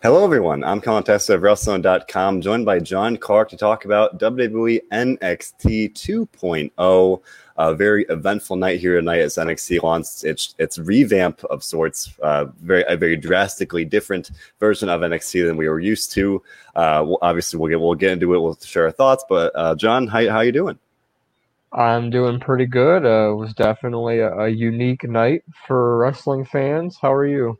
Hello, everyone. I'm Colin Tessier of WrestleZone.com, joined by John Clark to talk about WWE NXT 2.0. A very eventful night here tonight as NXT launched its its revamp of sorts, uh, very a very drastically different version of NXT than we were used to. Uh, well, obviously, we'll get we'll get into it. We'll share our thoughts. But uh, John, how how you doing? I'm doing pretty good. Uh, it was definitely a, a unique night for wrestling fans. How are you?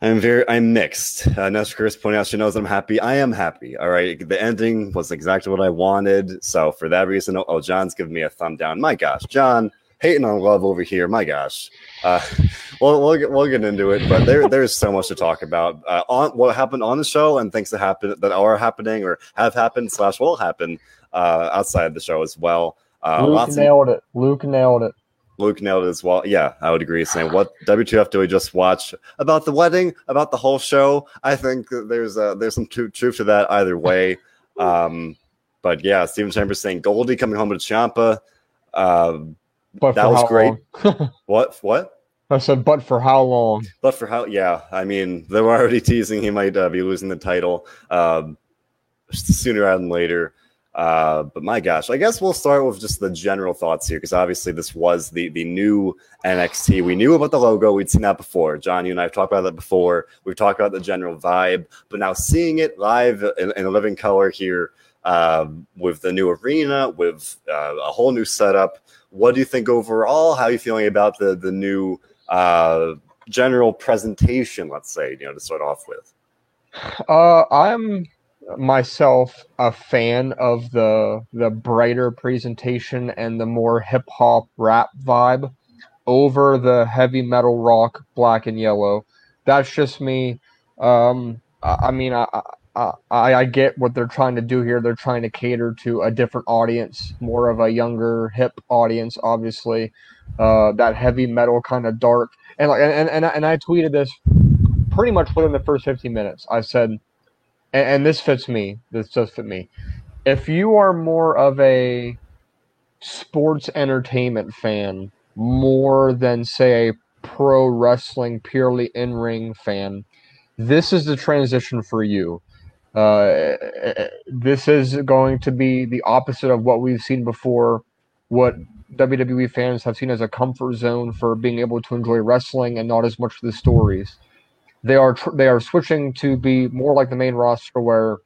I'm very I'm mixed. Uh, Nestor Chris pointing out she knows I'm happy. I am happy. All right. The ending was exactly what I wanted. So for that reason, oh, oh John's giving me a thumb down. My gosh, John hating on love over here. My gosh. Uh, we'll, we'll get we'll get into it, but there there's so much to talk about uh, on what happened on the show and things that happen that are happening or have happened slash will happen uh, outside the show as well. Uh, Luke nailed of, it. Luke nailed it. Luke nailed it as well. Yeah, I would agree. Saying what WTF do we just watch about the wedding, about the whole show? I think there's uh, there's some truth to that either way. Um, but yeah, Stephen Chambers saying Goldie coming home to Ciampa. Uh, but that was great. what? What? I said, but for how long? But for how? Yeah, I mean, they were already teasing he might uh, be losing the title um, sooner rather than later. Uh, but my gosh, I guess we'll start with just the general thoughts here because obviously this was the the new NXT. We knew about the logo; we'd seen that before. John, you and I have talked about that before. We've talked about the general vibe, but now seeing it live in, in a living color here uh, with the new arena, with uh, a whole new setup. What do you think overall? How are you feeling about the the new uh, general presentation? Let's say you know to start off with. Uh, I'm myself a fan of the the brighter presentation and the more hip hop rap vibe over the heavy metal rock black and yellow. That's just me. Um, I, I mean, I, I I get what they're trying to do here. They're trying to cater to a different audience, more of a younger hip audience, obviously. Uh, that heavy metal kind of dark and like and, and and I tweeted this pretty much within the first 15 minutes. I said and, and this fits me. This does fit me. If you are more of a sports entertainment fan, more than say a pro wrestling purely in ring fan, this is the transition for you. Uh, this is going to be the opposite of what we've seen before. What WWE fans have seen as a comfort zone for being able to enjoy wrestling and not as much the stories they are tr- they are switching to be more like the main roster, where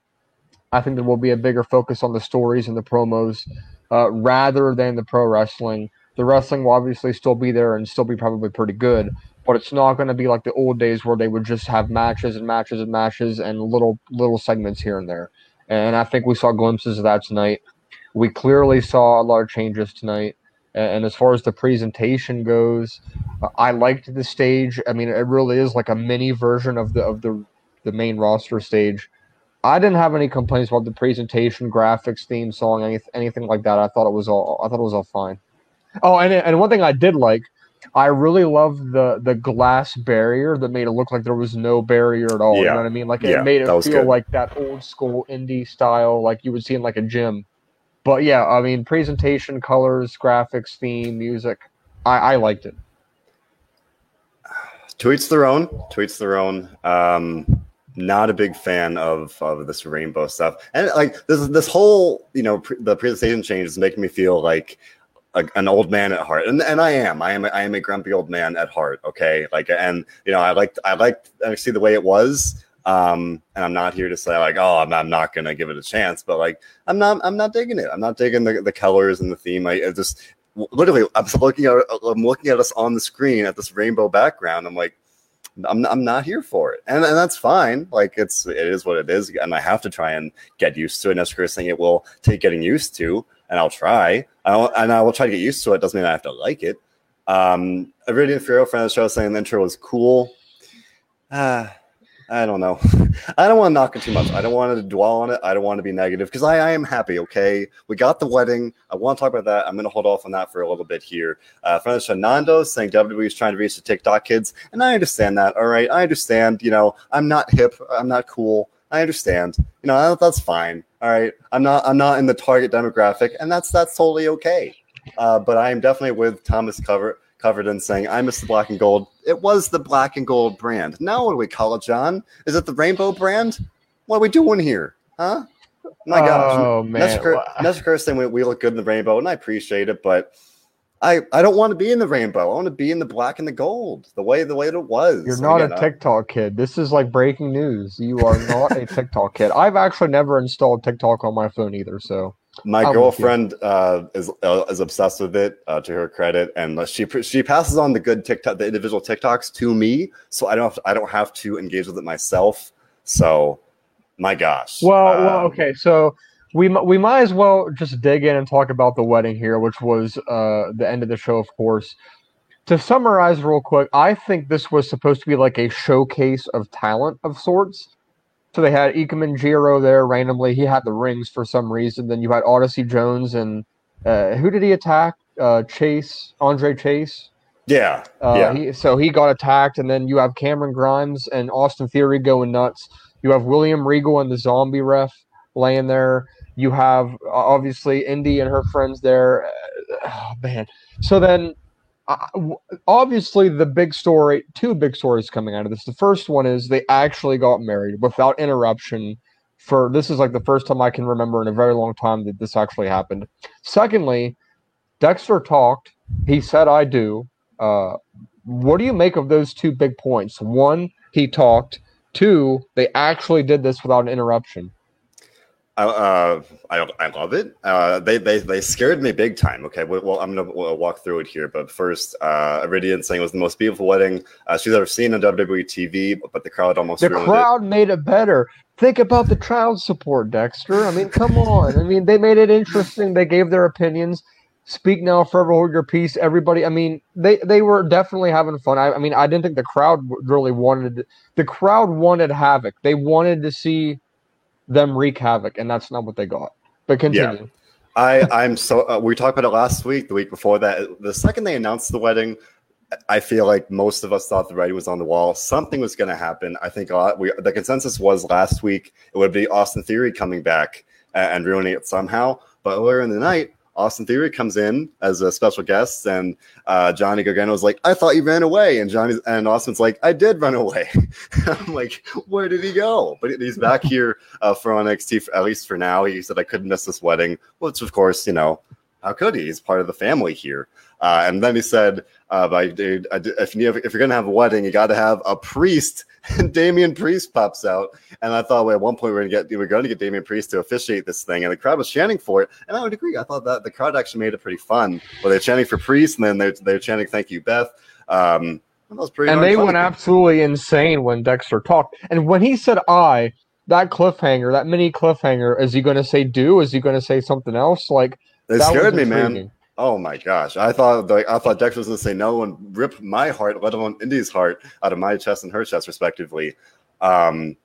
I think there will be a bigger focus on the stories and the promos uh, rather than the pro wrestling. The wrestling will obviously still be there and still be probably pretty good, but it's not going to be like the old days where they would just have matches and matches and matches and little little segments here and there. And I think we saw glimpses of that tonight. We clearly saw a lot of changes tonight. And as far as the presentation goes, I liked the stage. I mean, it really is like a mini version of the of the the main roster stage. I didn't have any complaints about the presentation, graphics, theme song, anything, anything like that. I thought it was all I thought it was all fine. Oh, and and one thing I did like, I really loved the the glass barrier that made it look like there was no barrier at all. Yeah. You know what I mean? Like it yeah, made it feel good. like that old school indie style, like you would see in like a gym but yeah, I mean, presentation, colors, graphics, theme, music, I, I liked it. Tweets their own. Tweets their own. Um, not a big fan of of this rainbow stuff, and like this this whole you know pre- the presentation change is making me feel like a, an old man at heart, and and I am. I am. I am a grumpy old man at heart. Okay, like and you know I like I like I see the way it was. Um, and I'm not here to say like, oh, I'm, I'm not gonna give it a chance, but like, I'm not, I'm not digging it. I'm not digging the, the colors and the theme. I, just literally, I'm looking at, I'm looking at us on the screen at this rainbow background. I'm like, I'm, I'm not here for it, and, and that's fine. Like it's, it is what it is, and I have to try and get used to it. And as Chris saying, it will take getting used to, and I'll try. I'll, and I will try to get used to it. Doesn't mean I have to like it. Um, Iridian Fero friend of the show saying the intro was cool. Ah. I don't know. I don't want to knock it too much. I don't want to dwell on it. I don't want to be negative because I, I, am happy. Okay, we got the wedding. I want to talk about that. I'm going to hold off on that for a little bit here. Uh, friend of Nando saying WWE is trying to reach the TikTok kids, and I understand that. All right, I understand. You know, I'm not hip. I'm not cool. I understand. You know, that's fine. All right, I'm not. I'm not in the target demographic, and that's that's totally okay. Uh, but I am definitely with Thomas Cover covered in saying I miss the black and gold. It was the black and gold brand. Now what do we call it, John? Is it the rainbow brand? What are we doing here? Huh? My gosh. Oh man. Nestor saying we, we look good in the rainbow, and I appreciate it, but I, I don't want to be in the rainbow. I want to be in the black and the gold, the way the way it was. You're not Again, a TikTok kid. This is like breaking news. You are not a TikTok kid. I've actually never installed TikTok on my phone either. So my I'm girlfriend uh, is uh, is obsessed with it. Uh, to her credit, and she she passes on the good TikTok, the individual TikToks to me, so I don't have to, I don't have to engage with it myself. So, my gosh. Well, um, well, okay. So we we might as well just dig in and talk about the wedding here, which was uh, the end of the show, of course. To summarize real quick, I think this was supposed to be like a showcase of talent of sorts. So they had Ikemen Jiro there randomly. He had the rings for some reason. Then you had Odyssey Jones and uh, who did he attack? Uh, Chase, Andre Chase. Yeah, uh, yeah. He, so he got attacked, and then you have Cameron Grimes and Austin Theory going nuts. You have William Regal and the Zombie Ref laying there. You have obviously Indi and her friends there. Oh, man. So then, uh, obviously, the big story, two big stories coming out of this. The first one is they actually got married without interruption. For this is like the first time I can remember in a very long time that this actually happened. Secondly, Dexter talked. He said, "I do." Uh, what do you make of those two big points? One, he talked. Two, they actually did this without an interruption. Uh, I I love it. Uh, they they they scared me big time. Okay, well, I'm gonna walk through it here, but first, uh, Iridian saying it was the most beautiful wedding uh, she's ever seen on WWE TV, but the crowd almost the crowd it. made it better. Think about the crowd support, Dexter. I mean, come on. I mean, they made it interesting. They gave their opinions. Speak now, forever hold your peace. Everybody, I mean, they they were definitely having fun. I, I mean, I didn't think the crowd really wanted. The crowd wanted havoc. They wanted to see them wreak havoc, and that's not what they got. But continue. Yeah. I I'm so uh, we talked about it last week, the week before that. The second they announced the wedding, I feel like most of us thought the writing was on the wall. Something was going to happen. I think a lot, we, the consensus was last week it would be Austin Theory coming back and, and ruining it somehow. But earlier in the night, Austin Theory comes in as a special guest, and uh, Johnny Gargano was like, "I thought you ran away," and Johnny and Austin's like, "I did run away." I'm like, "Where did he go?" But he's back here uh, for NXT, for, at least for now. He said, "I couldn't miss this wedding," which, of course, you know, how could he? He's part of the family here. Uh, and then he said, uh, if, you, if you're going to have a wedding, you got to have a priest. And Damian Priest pops out. And I thought, well, at one point, we are going to get we we're going to get Damian Priest to officiate this thing. And the crowd was chanting for it. And I would agree. I thought that the crowd actually made it pretty fun. Where they're chanting for Priest, and then they're, they're chanting, thank you, Beth. Um, and they went absolutely insane when Dexter talked. And when he said I, that cliffhanger, that mini cliffhanger, is he going to say do? Is he going to say something else? Like, they scared me, man. Oh my gosh! I thought the, I thought Dexter was going to say no and rip my heart, let alone Indi's heart, out of my chest and her chest, respectively. Um,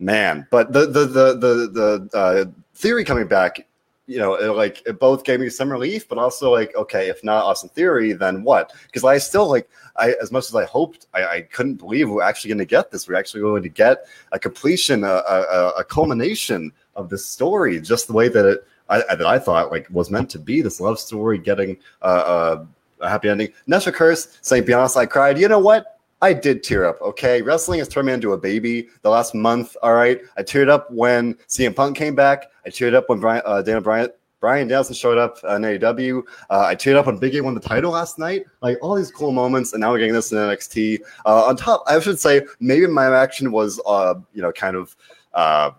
man, but the the the the, the uh, theory coming back, you know, it, like it both gave me some relief, but also like, okay, if not Austin Theory, then what? Because I still like, I as much as I hoped, I, I couldn't believe we we're actually going to get this. We're actually going to get a completion, a, a, a culmination of this story, just the way that it I, that I thought like was meant to be this love story getting uh, uh, a happy ending. Nestor Curse saying, "Be I cried." You know what? I did tear up. Okay, wrestling has turned me into a baby the last month. All right, I teared up when CM Punk came back. I teared up when Brian, uh, Daniel Bryan, Bryan Danielson showed up in AEW. Uh, I teared up when Big E won the title last night. Like all these cool moments, and now we're getting this in NXT. Uh, on top, I should say maybe my reaction was, uh, you know, kind of uh,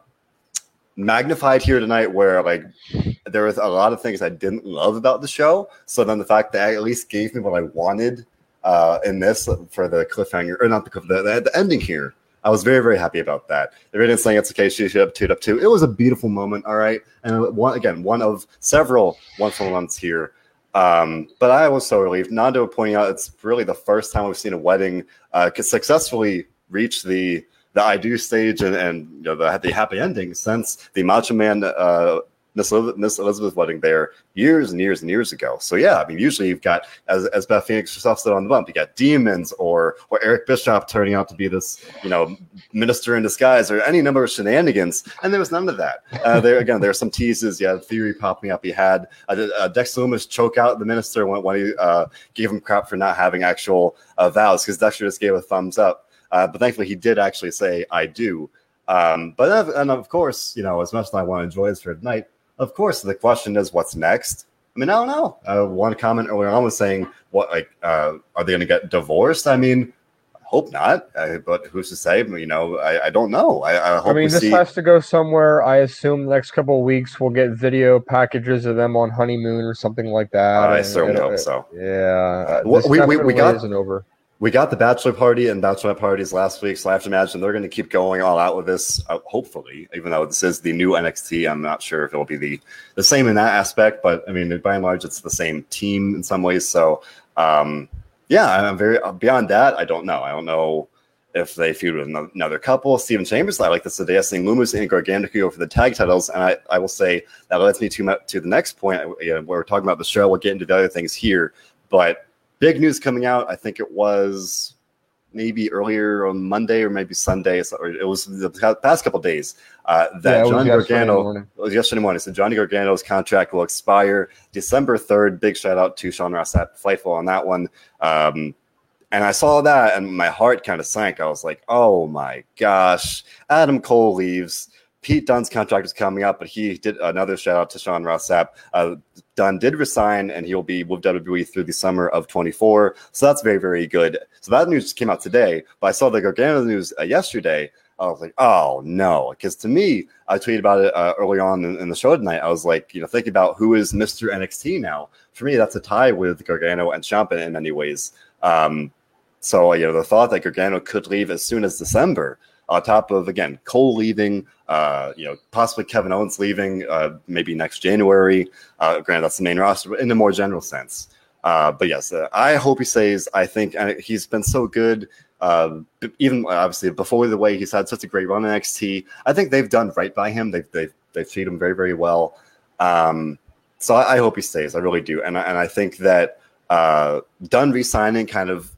magnified here tonight where like there was a lot of things I didn't love about the show. So then the fact that I at least gave me what I wanted uh, in this for the cliffhanger or not the, the, the ending here. I was very, very happy about that. The written saying it's okay, she should have two up too. It was a beautiful moment, all right. And one again, one of several wonderful moments here. Um, but I was so relieved. Nando pointing out it's really the first time we've seen a wedding uh, successfully reach the the I do stage and, and you know the, the happy ending since the Macho Man uh, Miss Elizabeth, Miss Elizabeth wedding there years and years and years ago. So yeah, I mean, usually you've got as as Beth Phoenix herself said on the bump, you got demons or or Eric Bischoff turning out to be this you know minister in disguise or any number of shenanigans, and there was none of that. Uh, there again, there are some teases. Yeah, theory popping up. He had uh, Dex Lumis choke out the minister when, when he uh, gave him crap for not having actual uh, vows because Dexter just gave a thumbs up. Uh, but thankfully, he did actually say "I do." Um, but and of course, you know, as much as I want to enjoy this for tonight, of course, the question is what's next. I mean, I don't know. Uh, one comment earlier on was saying, "What like uh, are they going to get divorced?" I mean, I hope not, uh, but who's to say? You know, I, I don't know. I, I hope. I mean, this see... has to go somewhere. I assume the next couple of weeks we'll get video packages of them on honeymoon or something like that. I certainly hope so. Yeah, we, we, we got isn't over we got the bachelor party and bachelorette parties last week, so I have to imagine they're going to keep going all out with this. Uh, hopefully, even though this is the new NXT, I'm not sure if it'll be the the same in that aspect. But I mean, by and large, it's the same team in some ways. So, um, yeah, I'm very uh, beyond that. I don't know. I don't know if they feud with another couple. Stephen Chambers, I like this idea, seeing Lumis and Gargano for the tag titles. And I, I will say that leads me to to the next point. You know, we're talking about the show. We'll get into the other things here, but big news coming out. I think it was maybe earlier on Monday or maybe Sunday. Or it was the past couple days uh, that yeah, Johnny Gargano it was yesterday morning. So Johnny Gargano's contract will expire December third. Big shout out to Sean Ross at Fightful on that one. Um, and I saw that and my heart kind of sank. I was like, oh my gosh, Adam Cole leaves. Pete Dunne's contract is coming up, but he did another shout out to Sean Ross Sapp. Uh, Dunne did resign, and he'll be with WWE through the summer of 24. So that's very, very good. So that news came out today, but I saw the Gargano news uh, yesterday. I was like, oh no, because to me, I tweeted about it uh, early on in, in, the show tonight. I was like, you know, thinking about who is Mr. NXT now. For me, that's a tie with Gargano and Ciampa in many ways. Um, so you know, the thought that Gargano could leave as soon as December on top of again Cole leaving, uh, you know, possibly Kevin Owens leaving, uh, maybe next January. Uh, granted, that's the main roster, but in a more general sense. Uh, but yes, uh, I hope he stays. I think he's been so good. Uh, even obviously before the way he's had such a great run in NXT, I think they've done right by him. They've they've they've treated him very very well. Um, so I, I, hope he stays. I really do, and and I think that uh, Dunne resigning kind of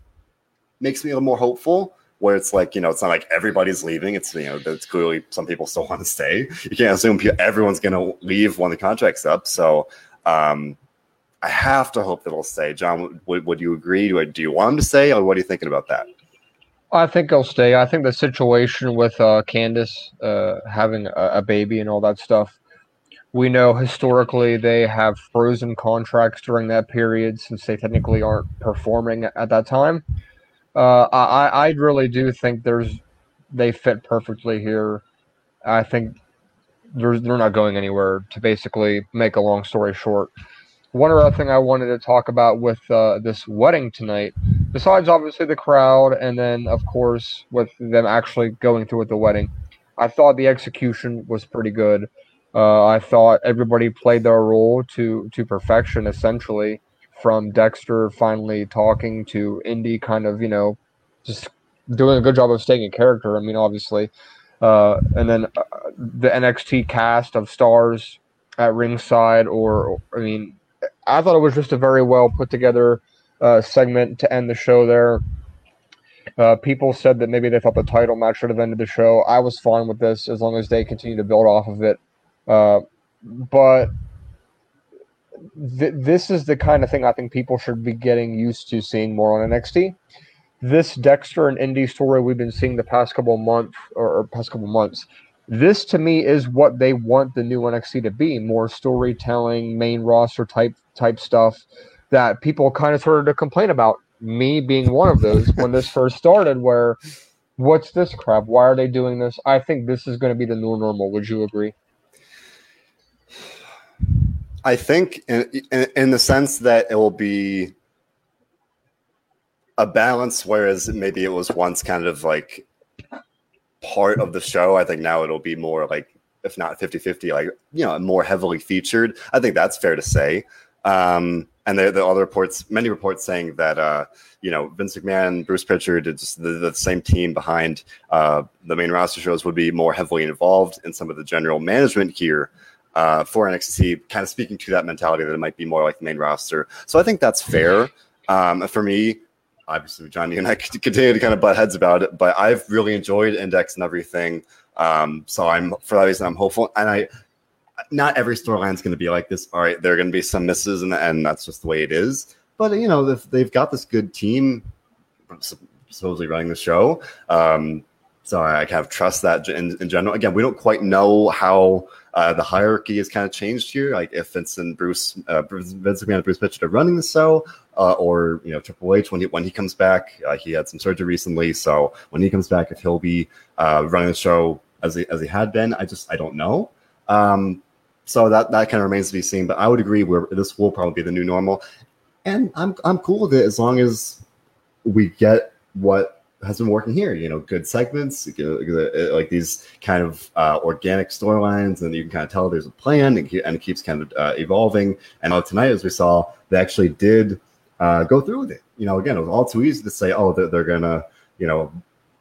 makes me a little more hopeful where it's like you know it's not like everybody's leaving. It's you know it's clearly some people still want to stay. You can't assume everyone's going to leave when the contract's up. So um, i have to hope that it'll stay. John would, would you agree? Do, do you want him to stay or what are you thinking about that? I think he'll stay. I think the situation with uh, Candice uh, having a, a baby and all that stuff, we know historically they have frozen contracts during that period since they technically aren't performing at that time. Uh, I I really do think there's they fit perfectly here. I think they're they're not going anywhere. To basically make a long story short, one other thing I wanted to talk about with uh, this wedding tonight, besides obviously the crowd, and then of course with them actually going through with the wedding, I thought the execution was pretty good. Uh, I thought everybody played their role to to perfection, essentially from Dexter finally talking to Indi, kind of, you know, just doing a good job of staying in character. I mean, obviously. Uh, and then uh, the NXT cast of stars at ringside, or, or, I mean, I thought it was just a very well put together uh, segment to end the show there. Uh, people said that maybe they thought the title match should have ended the show. I was fine with this as long as they continue to build off of it. Uh, but th- this is the kind of thing I think people should be getting used to seeing more on NXT. This Dexter and Indi story we've been seeing the past couple months or, or past couple months. This to me is what they want the new NXT to be: more storytelling, main roster type type stuff that people kind of started to complain about. Me being one of those when this first started, where what's this crap? Why are they doing this? I think this is going to be the new normal. Would you agree? I think in, in, in the sense that it will be a balance, whereas maybe it was once kind of like part of the show. I think now it'll be more like, if not 50 50, like, you know, more heavily featured. I think that's fair to say. Um, and there, the other reports, many reports saying that, uh, you know, Vince McMahon, Bruce Pritchard, just the, the same team behind uh, the main roster shows would be more heavily involved in some of the general management here uh, for NXT, kind of speaking to that mentality that it might be more like the main roster. So I think that's fair. Um, for me, obviously, Johnny and I continue to kind of butt heads about it, but I've really enjoyed Index and everything. Um, so I'm for that reason I'm hopeful, and I not every storyline is going to be like this. All right, there are going to be some misses, and, and that's just the way it is. But you know, they've got this good team supposedly running the show, um, so I kind of trust that in, in general. Again, we don't quite know how uh, the hierarchy has kind of changed here. Like if Vince and Bruce, uh, Vince McMahon and Bruce Pritchard are running the show, uh, or you know Triple H when he when he comes back, uh, he had some surgery recently, so when he comes back, if he'll be uh, running the show as he, as he had been, I just I don't know. Um, so that that kind of remains to be seen. But I would agree where this will probably be the new normal, and I'm I'm cool with it as long as we get what has been working here. You know, good segments, uh, like these kind of uh, organic storylines, and you can kind of tell there's a plan, and, it keeps kind of uh, evolving. And tonight, as we saw, they actually did uh, go through with it. You know, again, it was all too easy to say, oh, they're, they're gonna, you know,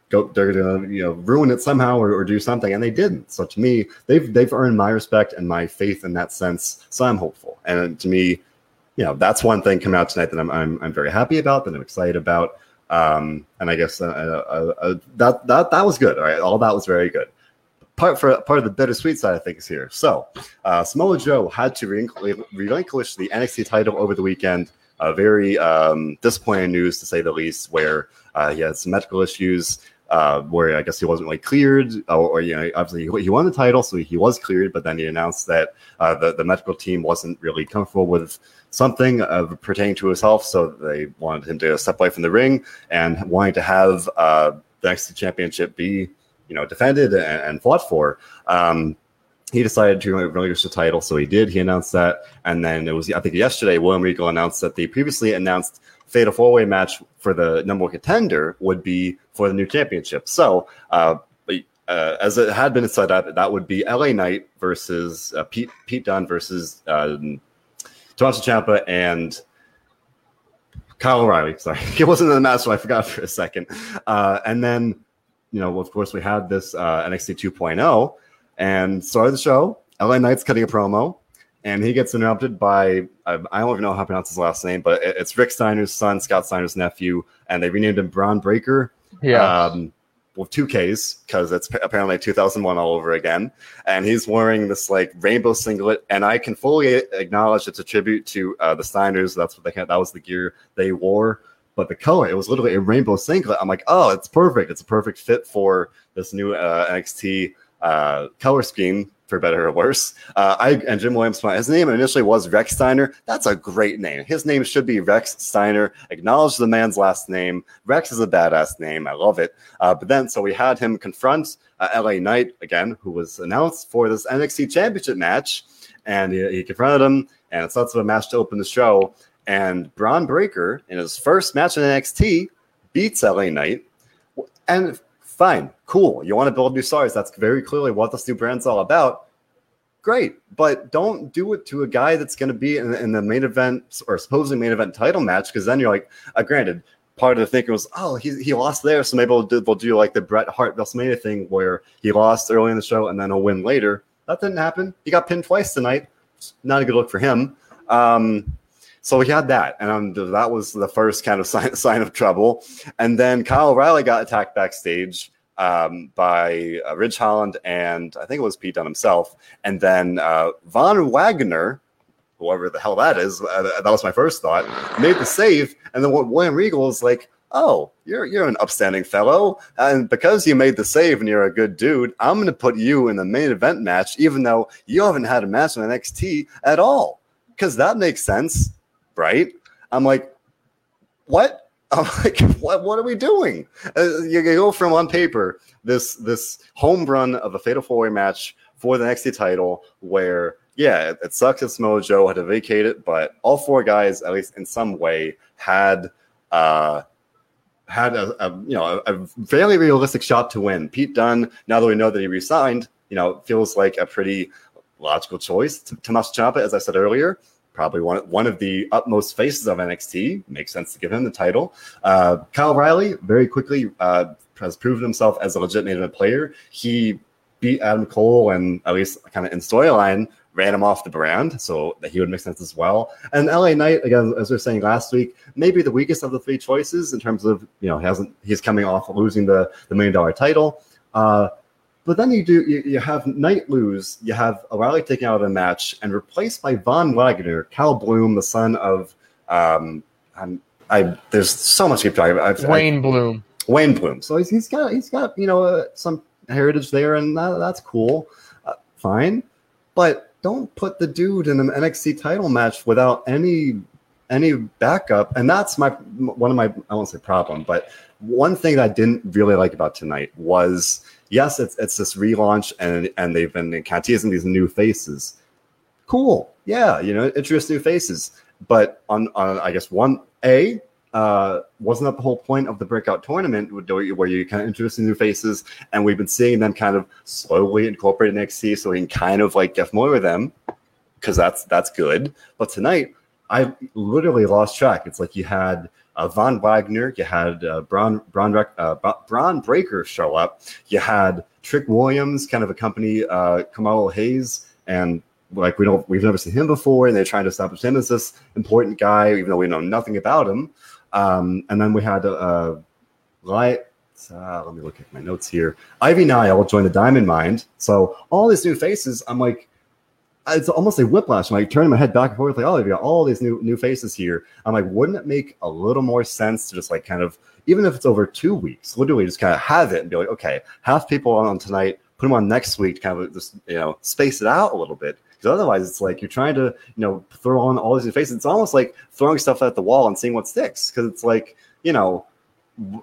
go, they're gonna, you know, ruin it somehow or, or do something, and they didn't. So to me, they've they've earned my respect and my faith in that sense. So I'm hopeful, and to me. You know, that's one thing coming out tonight that I'm, I'm, I'm very happy about, that I'm excited about. Um, and I guess uh, uh, uh, that that that was good. All right, all that was very good. Part for part of the bittersweet side of things here. So uh, Samoa Joe had to relinquish the NXT title over the weekend. Very um, disappointing news to say the least, where uh, he had some medical issues. Uh, where I guess he wasn't really cleared, or, or you know, obviously he, he, won the title, so he was cleared. But then he announced that uh, the the medical team wasn't really comfortable with something uh, pertaining to his health. So they wanted him to step away from the ring and wanting to have uh, the next championship be, you know, defended and, and fought for. Um, he decided to relinquish the title, so he did. He announced that, and then it was I think yesterday William Regal announced that the previously announced fatal four way match for the number one contender would be for the new championship. So. Uh, uh, as it had been set up, that would be LA Knight versus uh, Pete Pete Dunne versus um, Tommaso Ciampa and Kyle O'Reilly. Sorry, he wasn't in the match, so I forgot for a second. Uh, and then, you know, of course, we had this uh, NXT 2.0 and started the show. LA Knight's cutting a promo, and he gets interrupted by I, I don't even know how to pronounce his last name, but it's Rick Steiner's son, Scott Steiner's nephew, and they renamed him Bron Breakker. Yeah. Um, with two Ks because it's apparently 2001 all over again. And he's wearing this like rainbow singlet, and I can fully acknowledge it's a tribute to uh, the Steiners. That's what they had. That was the gear they wore. But the color, it was literally a rainbow singlet. I'm like, oh, it's perfect. It's a perfect fit for this new uh, NXT uh, color scheme for better or worse. Uh, I and Jim Williams, his name initially was Rex Steiner. That's a great name. His name should be Rex Steiner. Acknowledge the man's last name. Rex is a badass name. I love it. Uh, but then, so we had him confront uh, LA Knight again, who was announced for this NXT Championship match, and he, he confronted him, and it's lots of a match to open the show. And Bron Breakker in his first match in NXT, beats LA Knight. And fine, cool. You want to build new stars. That's very clearly what this new brand's all about. Great, but don't do it to a guy that's going to be in, in, the main event or supposedly main event title match because then you're like, uh, granted, part of the thinking was, oh, he, he lost there, so maybe we'll do, we'll do like the Bret Hart WrestleMania thing where he lost early in the show and then he'll win later. That didn't happen. He got pinned twice tonight. Not a good look for him. Um, so we had that, and um, that was the first kind of sign, sign of trouble. And then Kyle O'Reilly got attacked backstage um, by uh, Ridge Holland and I think it was Pete Dunne himself. And then uh, Von Wagner, whoever the hell that is, uh, that was my first thought, made the save. And then William Regal was like, oh, you're you're an upstanding fellow, and because you made the save and you're a good dude, I'm going to put you in the main event match, even though you haven't had a match in NXT at all, because that makes sense right? I'm like, what? I'm like, what? What are we doing? Uh, you go from on paper this this home run of a fatal four way match for the NXT title, where yeah, it, it sucks that Samoa Joe had to vacate it, but all four guys, at least in some way, had uh, had a, a you know a, a, fairly realistic shot to win. Pete Dunne, now that we know that he resigned, you know, feels like a pretty logical choice. Tommaso Ciampa, as I said earlier, probably one, one of the utmost faces of NXT. Makes sense to give him the title. Uh, Kyle O'Reilly very quickly uh, has proven himself as a legitimate player. He beat Adam Cole and at least kind of in storyline ran him off the brand, so that he would make sense as well. And LA Knight, again, as we were saying last week, maybe the weakest of the three choices in terms of you know hasn't he's coming off losing the the million dollar title. Uh, but then you do you, you have Knight lose, you have O'Reilly taken out of the match and replaced by Von Wagner, Cal Bloom, the son of um, I'm, I there's so much to keep talking about. Wayne I, Bloom. Wayne Bloom. So he's, he's got he's got you know uh, some heritage there, and that, that's cool, uh, fine. But don't put the dude in an NXT title match without any any backup, and that's my one of my I won't say problem, but one thing that I didn't really like about tonight was yes, it's it's this relaunch, and and they've been teasing these new faces. Cool, yeah, you know, introduce new faces, but on on I guess one a uh, wasn't that the whole point of the breakout tournament where you kind of introduce new faces and we've been seeing them kind of slowly incorporate NXT so we can kind of like get familiar with them because that's that's good. But tonight I literally lost track. It's like you had uh, Von Wagner, you had uh, Braun, Braun, uh, Bron Breakker show up, you had Trick Williams kind of accompany uh, Carmelo Hayes, and like we don't we've never seen him before, and they're trying to establish him as this important guy, even though we know nothing about him. Um, and then we had uh, light. Uh, let me look at my notes here. Ivy Nile joined the Diamond Mine, So all these new faces, I'm like, it's almost a whiplash. I'm like turning my head back and forth, like, oh, we got all these new new faces here. I'm like, wouldn't it make a little more sense to just like kind of, even if it's over two weeks, literally just kind of have it and be like, okay, have people on tonight, put them on next week, to kind of just you know space it out a little bit. Because otherwise, it's like you're trying to, you know, throw on all these new faces. It's almost like throwing stuff at the wall and seeing what sticks. Because it's like, you know,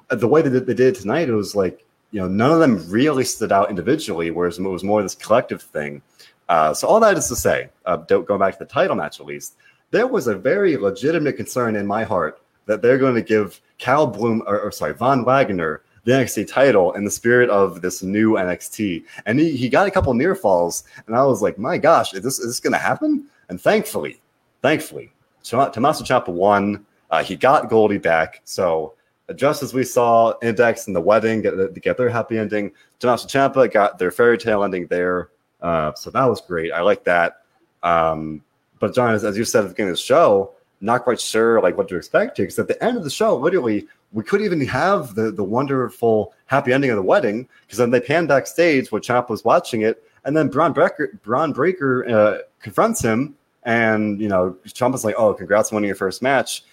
the way did, they did tonight, it was like, you know, none of them really stood out individually, whereas it was more this collective thing. Uh, so all that is to say, uh, going back to the title match at least, there was a very legitimate concern in my heart that they're going to give Cal Bloom, or, or sorry, Von Wagner the NXT title in the spirit of this new NXT. And he, he got a couple near falls, and I was like, my gosh, is this is this going to happen? And thankfully, thankfully, Tommaso Ciampa won. Uh, he got Goldie back. So just as we saw Index and the wedding get, get their happy ending, Tommaso Ciampa got their fairy tale ending there. Uh, so that was great. I like that. Um, but John, as, as you said at the beginning of the show, not quite sure like what to expect here because at the end of the show, literally we could even have the the wonderful happy ending of the wedding because then they pan backstage where Champ was watching it, and then Bron Breakker Bron Breakker uh, confronts him, and you know Champ is like, "Oh, congrats on winning your first match."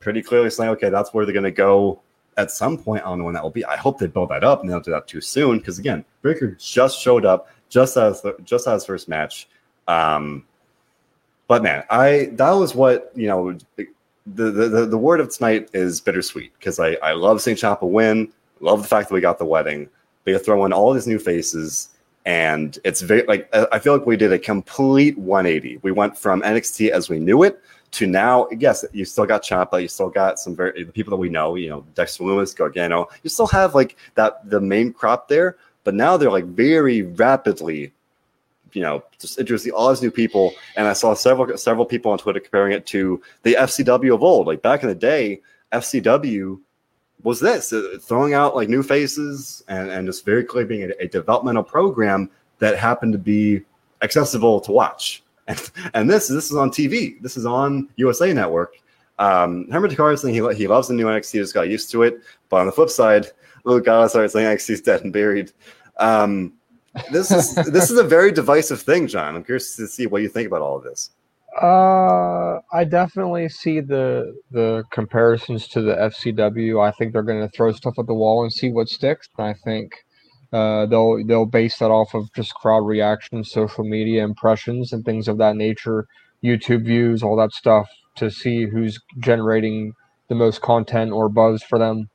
Pretty clearly saying, "Okay, that's where they're going to go." At some point, I don't know when that will be. I hope they build that up and they don't do that too soon. Because again, Breakker just showed up, just as just as first match. Um, but man, I that was what you know the, the, the word of tonight is bittersweet because I, I love St. Ciampa win, love the fact that we got the wedding. They throw in all these new faces, and it's very like I feel like we did a complete 180. We went from NXT as we knew it to now. Yes, you still got Ciampa, you still got some very the people that we know. You know, Dexter Lumis, Gargano. You still have like that the main crop there, but now they're like very rapidly you know, just introducing all these new people. And I saw several several people on Twitter comparing it to the FCW of old. Like back in the day, FCW was this uh, throwing out like new faces and, and just very clearly being a, a, developmental program that happened to be accessible to watch. And, and this this is on TV. This is on USA Network. Um, Herman Takara saying he, he loves the new NXT, just got used to it. But on the flip side, Gallows started saying NXT's dead and buried. Um, this is this is a very divisive thing, John. I'm curious to see what you think about all of this. Uh, I definitely see the the comparisons to the FCW. I think they're going to throw stuff at the wall and see what sticks. I think uh, they'll they'll base that off of just crowd reactions, social media impressions, and things of that nature, YouTube views, all that stuff to see who's generating the most content or buzz for them.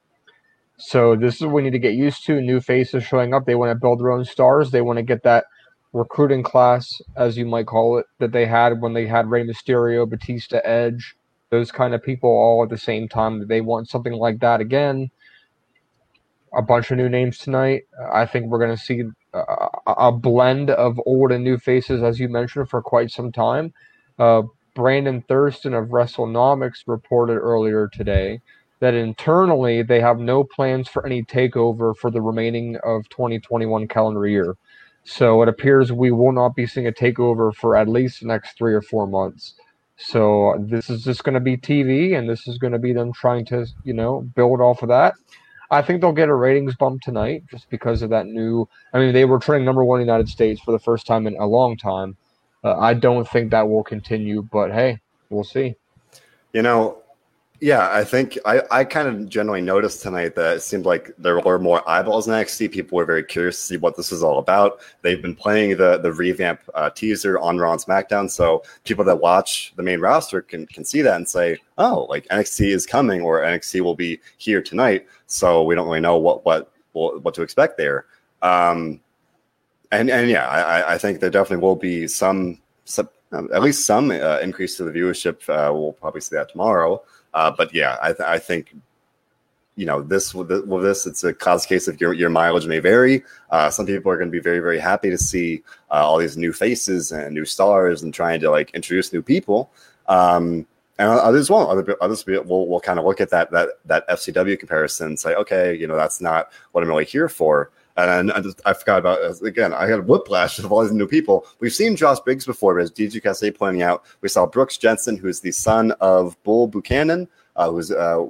So this is what we need to get used to. New faces showing up. They want to build their own stars. They want to get that recruiting class, as you might call it, that they had when they had Rey Mysterio, Batista, Edge, those kind of people all at the same time. They want something like that again. A bunch of new names tonight. I think we're going to see a, blend of old and new faces, as you mentioned, for quite some time. Uh, Brandon Thurston of WrestleNomics reported earlier today that internally they have no plans for any takeover for the remaining of 2021 calendar year. So it appears we will not be seeing a takeover for at least the next three or four months. So this is just going to be TV, and this is going to be them trying to, you know, build off of that. I think they'll get a ratings bump tonight just because of that new. I mean, they were trending number one in the United States for the first time in a long time. Uh, I don't think that will continue, but hey, we'll see. You know, yeah, I think I, I kind of generally noticed tonight that it seemed like there were more eyeballs in NXT. People were very curious to see what this is all about. They've been playing the the revamp uh, teaser on Raw and SmackDown, so people that watch the main roster can can see that and say, "Oh, like NXT is coming, or NXT will be here tonight." So we don't really know what what what to expect there. Um, and and yeah, I, I think there definitely will be some, some um, at least some uh, increase to the viewership. Uh, we'll probably see that tomorrow. Uh, but yeah, I, th- I think you know this with, this it's a cause case of your, your mileage may vary. Uh, some people are going to be very very happy to see uh, all these new faces and new stars and trying to like introduce new people. Um, and others won't. Other, others will, will kind of look at that that that fcw comparison and say okay you know that's not what i'm really here for and I, just, I forgot about this. again. I had whiplash of all these new people. We've seen Josh Briggs before, but as DJ Cassidy pointing out, we saw Brooks Jensen, who's the son of Bull Buchanan, uh, who's uh,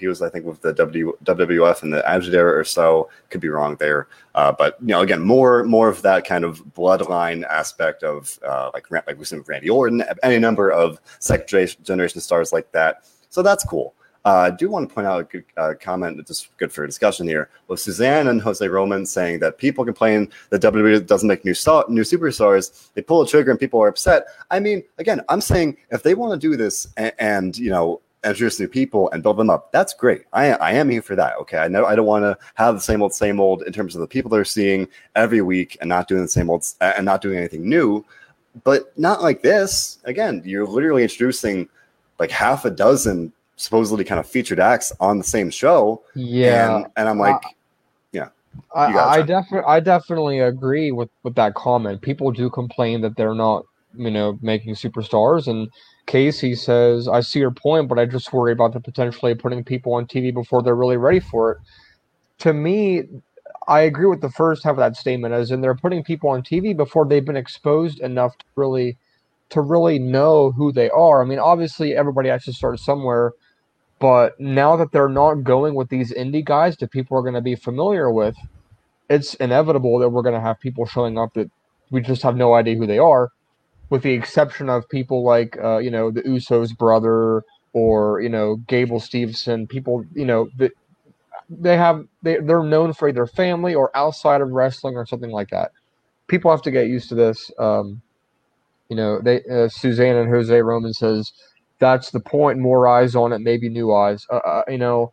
he was I think with the w, WWF in the Attitude or so. Could be wrong there, uh, but you know, again, more more of that kind of bloodline aspect of uh, like like we've seen Randy Orton, any number of second generation stars like that. So that's cool. Uh, I do want to point out a good uh, comment that's just good for discussion here. With Suzanne and Jose Roman saying that people complain that WWE doesn't make new star- new superstars, they pull a trigger and people are upset. I mean, again, I'm saying if they want to do this and, and you know introduce new people and build them up. That's great. I, I am here for that. Okay. I know I don't want to have the same old, same old in terms of the people they're seeing every week and not doing the same old and not doing anything new, but not like this. Again, you're literally introducing like half a dozen supposedly kind of featured acts on the same show. Yeah, and, and I'm like, yeah. I, I definitely, I definitely agree with with that comment. People do complain that they're not, you know, making superstars, and Casey says, "I see your point, but I just worry about the potentially putting people on TV before they're really ready for it." To me, I agree with the first half of that statement, as in they're putting people on TV before they've been exposed enough to really, to really know who they are. I mean, obviously, everybody has to start somewhere but now that they're not going with these indie guys that people are going to be familiar with, it's inevitable that we're going to have people showing up that we just have no idea who they are, with the exception of people like, uh, you know, the Usos brother or, you know, Gable Stevenson. people, you know, that they have, they, they're known for either family or outside of wrestling or something like that. People have to get used to this. Um, you know, they, uh, Suzanne and Jose Roman says, that's the point. More eyes on it, maybe new eyes. Uh, uh, you know,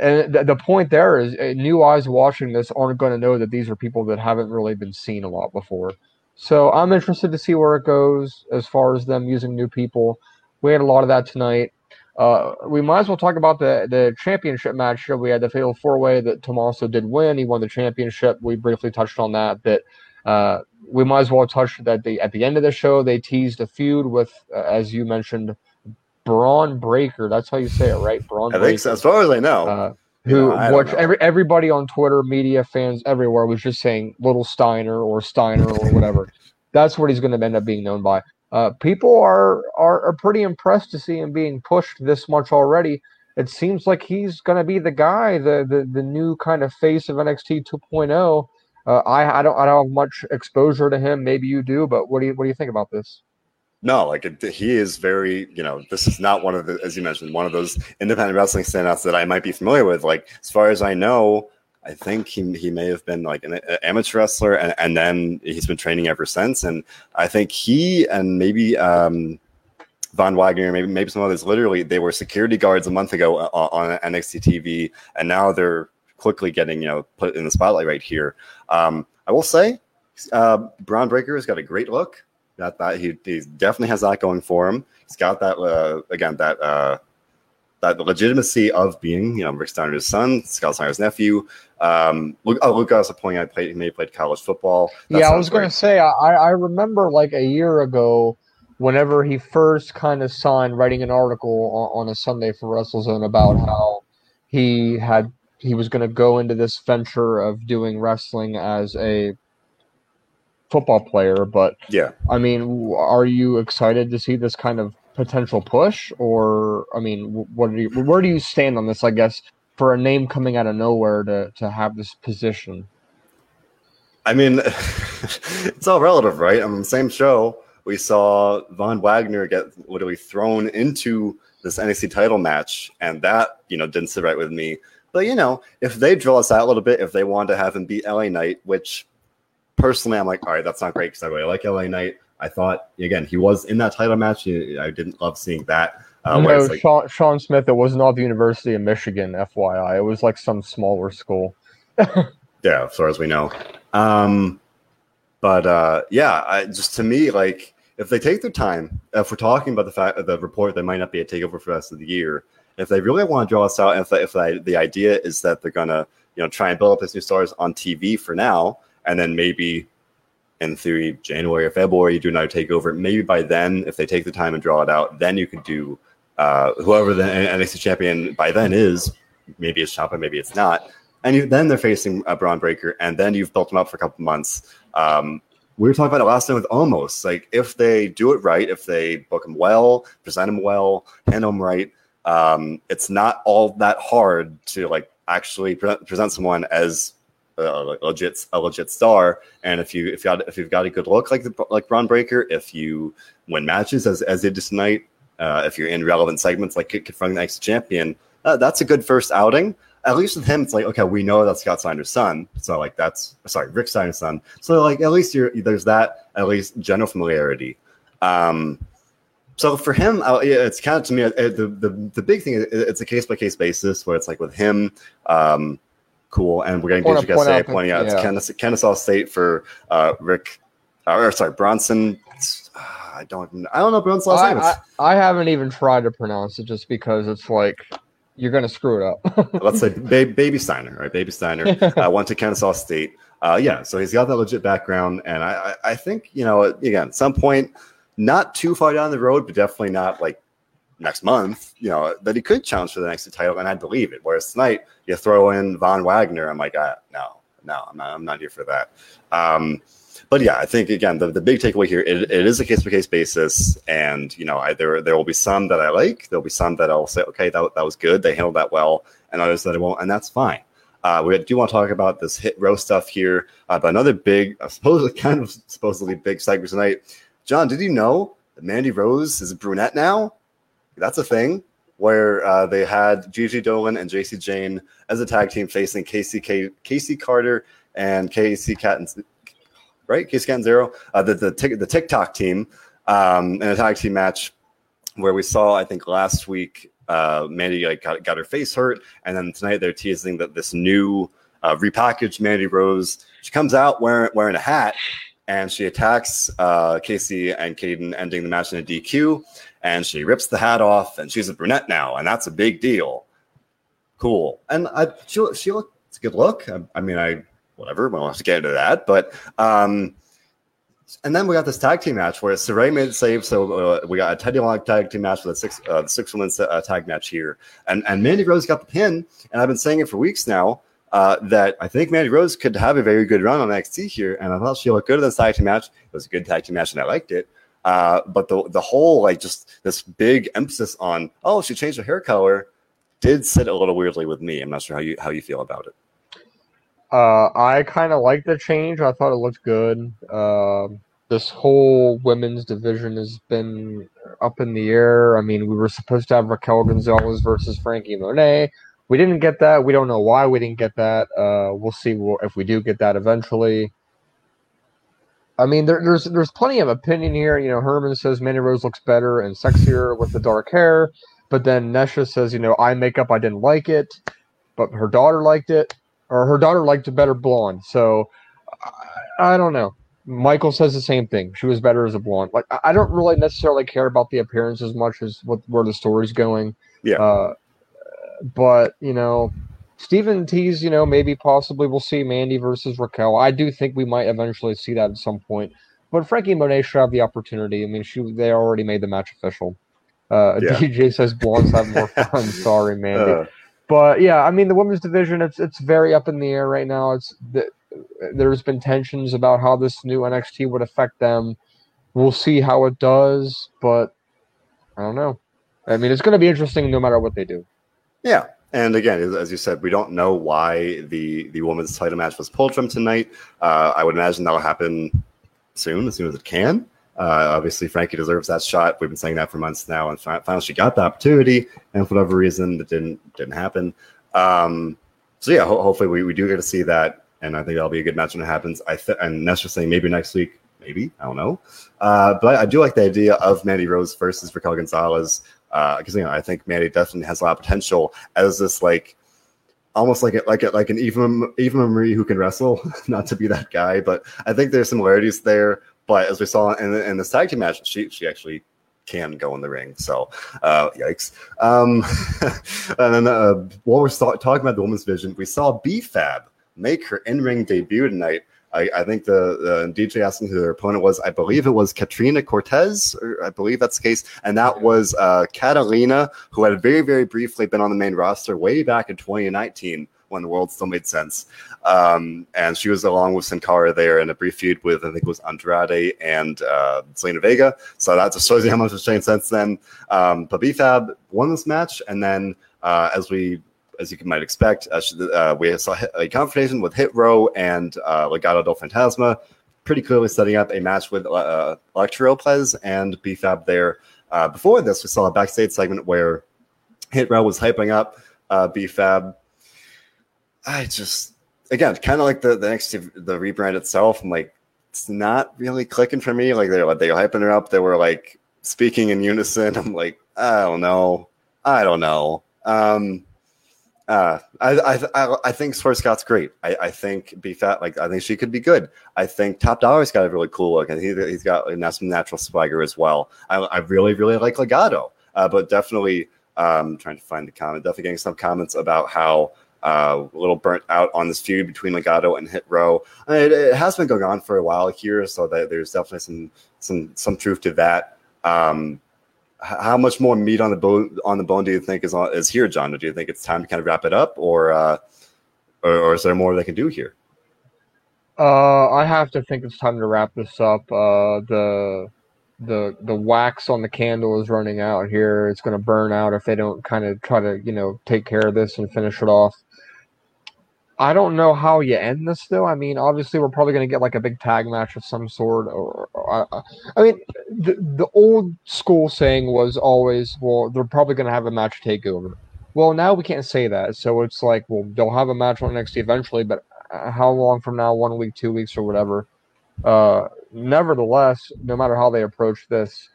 and the, the point there is uh, new eyes watching this aren't going to know that these are people that haven't really been seen a lot before. So I'm interested to see where it goes as far as them using new people. We had a lot of that tonight. Uh, we might as well talk about the the championship match. here. We had the fatal four way that Tommaso did win. He won the championship. We briefly touched on that. That uh, we might as well touch that the at the end of the show they teased a feud with, uh, as you mentioned, Bron Breakker. That's how you say it, right? Bron. I Breakker. think so, as far as I know. Uh, who, every everybody on Twitter, media fans everywhere was just saying Little Steiner or Steiner or whatever. That's what he's going to end up being known by. Uh, people are, are are pretty impressed to see him being pushed this much already. It seems like he's going to be the guy, the, the the new kind of face of NXT 2.0 uh, I I don't I don't have much exposure to him. Maybe you do, but what do you what do you think about this? No, like it, he is very, you know, this is not one of the, as you mentioned, one of those independent wrestling standouts that I might be familiar with. Like, as far as I know, I think he, he may have been like an, an amateur wrestler and, and then he's been training ever since. And I think he and maybe um, Von Wagner, maybe maybe some others, literally, they were security guards a month ago uh, on, on NXT TV, and now they're quickly getting you know put in the spotlight right here. Um, I will say, uh, Bron Breakker has got a great look. That that he, he definitely has that going for him. He's got that uh, again that uh, that legitimacy of being you know Rick Steiner's son, Scott Steiner's nephew. Um, Luke, oh, Luke also pointing out played, he may have played college football. That yeah, I was going to say I I remember like a year ago whenever he first kind of signed writing an article on, on a Sunday for WrestleZone about how he had he was going to go into this venture of doing wrestling as a football player. But Yeah. I mean, are you excited to see this kind of potential push, or I mean, what do you, where do you stand on this? I guess for a name coming out of nowhere to to have this position. I mean, it's all relative, right? On the same show, we saw Von Wagner get literally thrown into this NXT title match, and that you know didn't sit right with me. But you know, if they drill us out a little bit, if they want to have him beat LA Knight, which personally I'm like, all right, that's not great because I really like LA Knight. I thought again he was in that title match. I didn't love seeing that. Uh, no, like, Sean, Sean Smith. It wasn't the University of Michigan, FYI. It was like some smaller school. Yeah, as far as we know. Um, but uh, yeah, I, just to me, like if they take their time, if we're talking about the fact that the report, there might not be a takeover for the rest of the year. If they really want to draw us out, if if the idea is that they're gonna you know try and build up these new stars on TV for now, and then maybe in theory January or February you do another takeover. Maybe by then, if they take the time and draw it out, then you could do uh, whoever the NXT champion by then is. Maybe it's Ciampa, maybe it's not and you, then they're facing a Bron Breakker, and then you've built them up for a couple months. Um, we were talking about it last time with almost Like if they do it right, if they book them well, present them well, handle them right, um, it's not all that hard to like actually pre- present someone as a legit a legit star. And if you if you if you've got a good look like the like Bron Breakker, if you win matches as as they did tonight, uh, if you're in relevant segments like confronting the next champion, uh, that's a good first outing at least with him, it's like okay, we know that's Scott Steiner's son, so like that's sorry, Rick Steiner's son. So like at least you're there's that at least general familiarity. Um, so for him, I, it's kind of to me the the the big thing. Is it's a case by case basis where it's like with him, um, cool, and we're getting Did you out- guys point out pointing out it's. Kennesaw, Kennesaw State for uh, Rick, or sorry Bronson. Uh, I don't I don't know Bronson's last I, name. I, I haven't even tried to pronounce it just because it's like you're gonna screw it up. let's say ba- Baby Steiner, right? Baby Steiner uh, went to Kennesaw State. Uh, yeah, so he's got that legit background, and I, I, I think you know, again, at some point, not too far down the road, but definitely not like next month, you know, that he could challenge for the next title, and I believe it. Whereas tonight, you throw in Von Wagner, I'm like, ah, no, no, I'm not, I'm not here for that. Um, but yeah, I think again, the, the big takeaway here, it, it is a case by case basis, and you know, I, there there will be some that I like, there'll be some that I'll say, okay, that, that was good, they handled that well, and others that I won't, and that's fine. Uh, we do want to talk about this hit row stuff here, uh, but another big, supposedly kind of supposedly big segment tonight. John, did you know that Mandy Rose is a brunette now? That's a thing. Where uh, they had Gigi Dolin and Jacy Jayne as a tag team facing Casey K- Casey Carter and Casey Cat right? Casey Cat uh, the the, the TikTok team um, in a tag team match where we saw, I think last week, uh, Mandy like got, got her face hurt, and then tonight they're teasing that this new uh, repackaged Mandy Rose. She comes out wearing wearing a hat, and she attacks uh, Casey and Kayden, ending the match in a DQ. And she rips the hat off, and she's a brunette now, and that's a big deal. Cool, and I, she she looked a good look. I, I mean, I whatever. We don't have to get into that, but um, and then we got this tag team match where Sarray made save. So uh, we got a Teddy Long tag team match with a six uh, six woman uh, tag match here, and and Mandy Rose got the pin. And I've been saying it for weeks now uh, that I think Mandy Rose could have a very good run on NXT here, and I thought she looked good in the tag team match. It was a good tag team match, and I liked it. Uh, but the the whole like just this big emphasis on oh she changed her hair color did sit a little weirdly with me. I'm not sure how you how you feel about it. Uh, I kind of like the change. I thought it looked good. Um this whole women's division has been up in the air. I mean, we were supposed to have Raquel Gonzalez versus Franky Monet. We didn't get that. We don't know why we didn't get that. Uh, we'll see if we do get that eventually. I mean, there, there's there's plenty of opinion here. You know, Herman says Mandy Rose looks better and sexier with the dark hair, but then Nesha says, you know, eye makeup I didn't like it, but her daughter liked it, or her daughter liked it better blonde. So I, I don't know. Michael says the same thing. She was better as a blonde. Like I, I don't really necessarily care about the appearance as much as what where the story's going. Yeah. Uh, but you know, Stephen T's, you know, maybe possibly we'll see Mandy versus Raquel. I do think we might eventually see that at some point. But Franky Monet should have the opportunity. I mean, she they already made the match official. Uh, Yeah. DJ says blondes have more fun. Sorry, Mandy. Uh, but yeah, I mean the women's division it's it's very up in the air right now. It's the, there's been tensions about how this new NXT would affect them. We'll see how it does, but I don't know. I mean, it's going to be interesting no matter what they do. Yeah, and again, as you said, we don't know why the the women's title match was pulled from tonight. Uh, I would imagine that'll happen soon, as soon as it can. Uh, obviously, Frankie deserves that shot. We've been saying that for months now, and finally she got the opportunity, and for whatever reason, it didn't didn't happen. Um, so yeah, ho- hopefully we, we do get to see that, and I think that'll be a good match when it happens. I th- and that's just saying maybe next week, maybe I don't know, uh, but I, I, do like the idea of Mandy Rose versus Raquel Gonzalez because uh, you know I think Mandy definitely has a lot of potential as this like almost like a, like a, like an Eva Eva Marie who can wrestle. Not to be that guy, but I think there's similarities there. But as we saw in, in this tag team match, she she actually can go in the ring. So, uh, yikes. Um, and then uh, while we're talking about the women's division, we saw B-Fab make her in-ring debut tonight. I, I think the, the, DJ asking who their opponent was, I believe it was Katrina Cortez, or I believe that's the case. And that was uh, Catalina, who had very, very briefly been on the main roster way back in 2019 when the world still made sense. Um, and she was along with Sin Cara there in a brief feud with, I think it was Andrade and uh, Zelina Vega. So that just shows you how much has changed since then. Um, but B-Fab won this match. And then uh, as we as you might expect, uh, we saw a confrontation with Hit Row and uh, Legado del Fantasma, pretty clearly setting up a match with uh, Elektra Lopez and B-Fab there. Uh, before this, we saw a backstage segment where Hit Row was hyping up uh, B-Fab. I just, again, kind of like the the next the rebrand itself. I'm like, it's not really clicking for me. Like they're they were hyping her up. They were like speaking in unison. I'm like, I don't know, I don't know. Um, uh, I, I I think Swerve Scott's great. I, I think B-Fab like I think she could be good. I think Top Dollar's got a really cool look, and he, he's got some natural swagger as well. I, I really really like Legado, uh, but definitely um, trying to find the comment. Definitely getting some comments about how uh, a little burnt out on this feud between Legado and Hit Row. It, it, has been going on for a while here, so that there's definitely some some some truth to that. Um, how much more meat on the bone on the bone do you think is is here, John? Do you think it's time to kind of wrap it up, or uh, or, or, is there more they can do here? Uh, I have to think it's time to wrap this up. Uh, the the the wax on the candle is running out here. It's going to burn out if they don't kind of try to you know take care of this and finish it off. I don't know how you end this though. I mean, obviously we're probably going to get like a big tag match of some sort. Or, or I mean, the the old school saying was always, well, they're probably going to have a match takeover. Well, now we can't say that, so it's like, well, they'll have a match on NXT eventually, but uh, how long from now? One week, two weeks, or whatever. Uh, nevertheless, no matter how they approach this,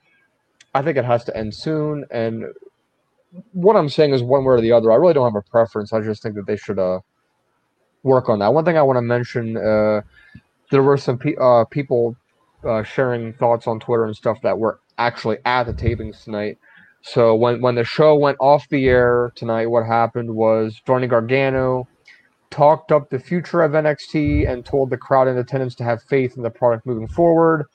I think it has to end soon. And what I'm saying is one way or the other. I really don't have a preference. I just think that they should uh work on that. One thing I want to mention, uh, there were some pe- uh, people uh, sharing thoughts on Twitter and stuff that were actually at the tapings tonight. So when when the show went off the air tonight, what happened was Johnny Gargano talked up the future of NXT and told the crowd in attendance to have faith in the product moving forward.